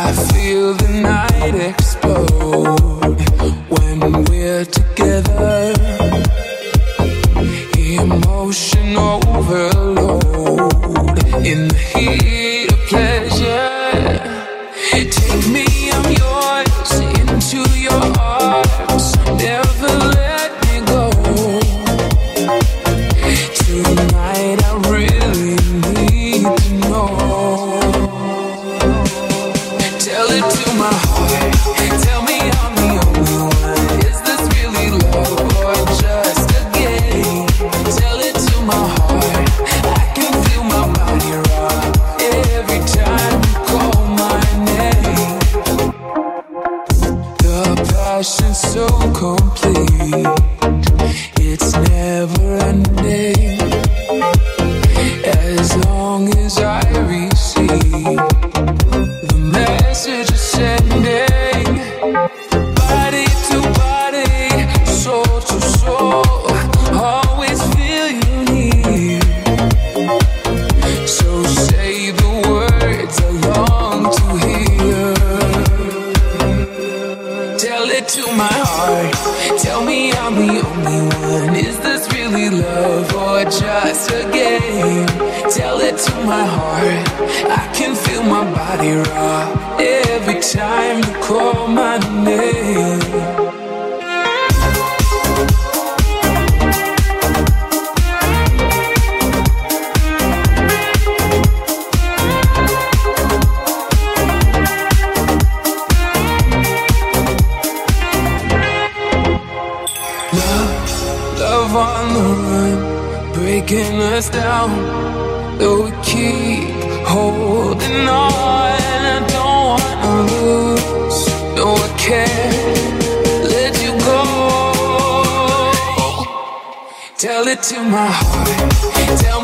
I feel the night explode when we're together. Emotion overload in the heat. tell it to my heart. Tell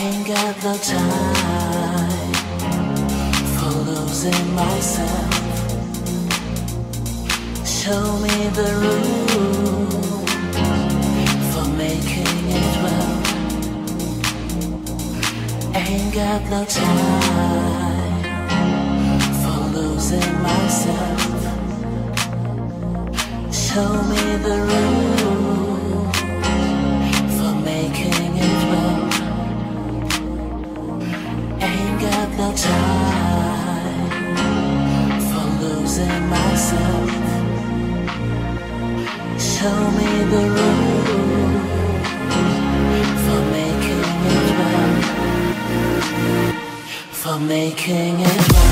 ain't got no time for losing myself. Show me the rules for making it well. Ain't got no time for losing myself. Show me the rules. no time for losing myself. Show me the for making it. For making it.